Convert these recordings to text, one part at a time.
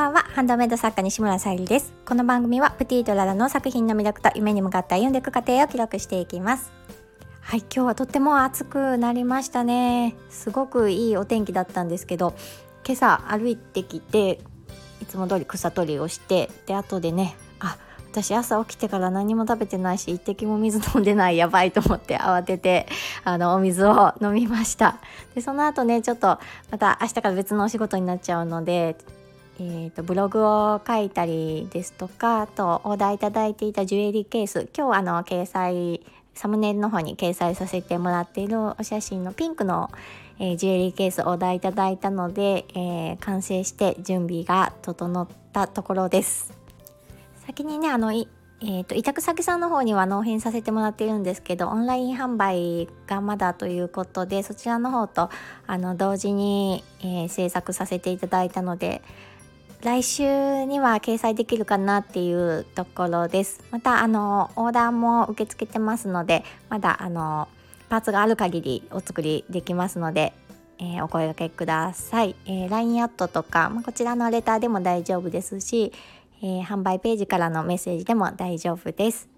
ばんは。ハンドメイド作家西村さゆりです。この番組はプティートララの作品の魅力と夢に向かって歩んでいく過程を記録していきます。はい今日はとっても暑くなりましたね。すごくいいお天気だったんですけど今朝歩いてきていつも通り草取りをしてで後でねあ私朝起きてから何も食べてないし一滴も水飲んでないやばいと思って慌ててあのお水を飲みました。でその後ねちょっとまた明日から別のお仕事になっちゃうのでえーと、ブログを書いたりですとかあとオーダーいただいていたジュエリーケース今日あの掲載サムネイルの方に掲載させてもらっているお写真のピンクの、えー、ジュエリーケースオーダーいただいたので、えー、完成して準備が整ったところです。先にねあのえーと、委託先さんの方には納品させてもらっているんですけどオンライン販売がまだということでそちらの方とあの同時に、えー、制作させていただいたので来週には掲載できるかなっていうところです。またあのオーダーも受け付けてますのでまだあのパーツがある限りお作りできますので、えー、お声掛けください、えー、LINE アットとか、まあ、こちらのレターでも大丈夫ですし、えー、販売ページからのメッセージでも大丈夫です。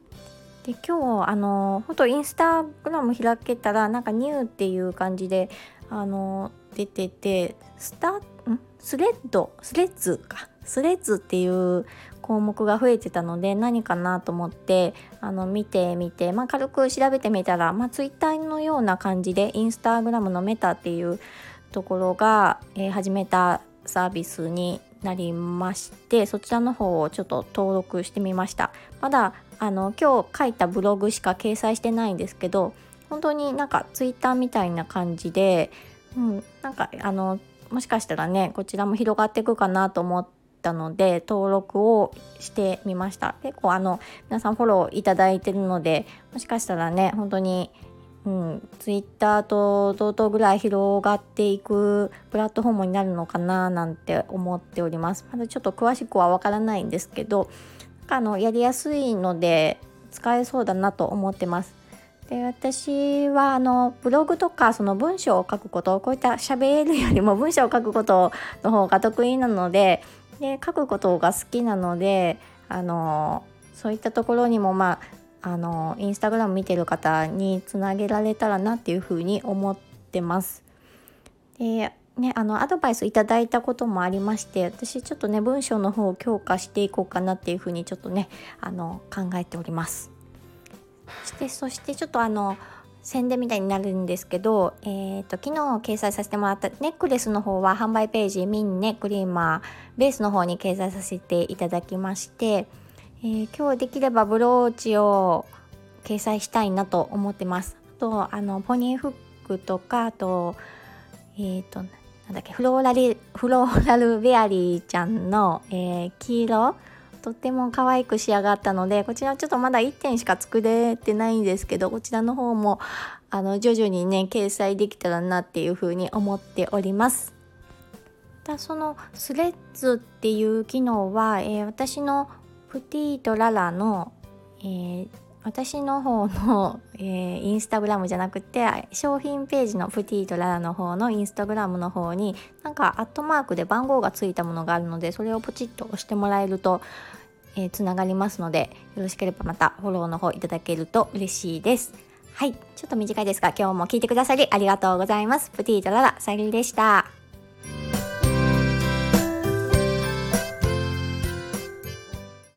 で今日あの本当インスタグラム開けたらなんかニューっていう感じであの出ててスタん？スレッドスレッズか。スレッズっていう項目が増えてたので何かなと思ってあの見てみて、まあ、軽く調べてみたら、まあ、ツイッターのような感じでインスタグラムのメタっていうところが、えー、始めたサービスになりましてそちらの方をちょっと登録してみました。まだあの今日書いたブログしか掲載してないんですけど本当になんかツイッターみたいな感じで、うん、なんかあのもしかしたらねこちらも広がっていくかなと思ったので登録をしてみました。結構あの皆さんフォローいただいてるのでもしかしたらね本当にうん、ツイッターと同等ぐらい広がっていくプラットフォームになるのかななんて思っております。まだちょっと詳しくはわからないんですけどあのやりやすいので使えそうだなと思ってます。で私はあのブログとかその文章を書くことこういった喋るよりも文章を書くことの方が得意なのでで書くことが好きなのであのそういったところにもまああのインスタグラム見てる方につなげられたらなっていうふうに思ってます。でね、あのアドバイスいただいたこともありまして私ちょっとね文章の方を強化していこうかなっていうふうにちょっとねあの考えております。してそしてちょっとあの宣伝みたいになるんですけど、えーと、昨日掲載させてもらったネックレスの方は販売ページミンネクリーマーベースの方に掲載させていただきまして、えー、今日できればブローチを掲載したいなと思ってます。あとあのポニーフックとかあとえっ、ー、となんだっけフローラルフローラルベアリーちゃんの、えー、黄色とっても可愛く仕上がったのでこちらちょっとまだ1点しか作れてないんですけどこちらの方もあの徐々にね掲載できたらなっていうふうに思っております。だそのスレッズっていう機能は、えー、私のプティートララの、えー、私の方の、えー、インスタグラムじゃなくて商品ページのプティートララの方のインスタグラムの方になんかアットマークで番号がついたものがあるのでそれをポチッと押してもらえるとえー、つながりますのでよろしければまたフォローの方いただけると嬉しいです。はい。ちょっと短いですが今日も聞いてくださりありがとうございます。プティートララさゆりでした。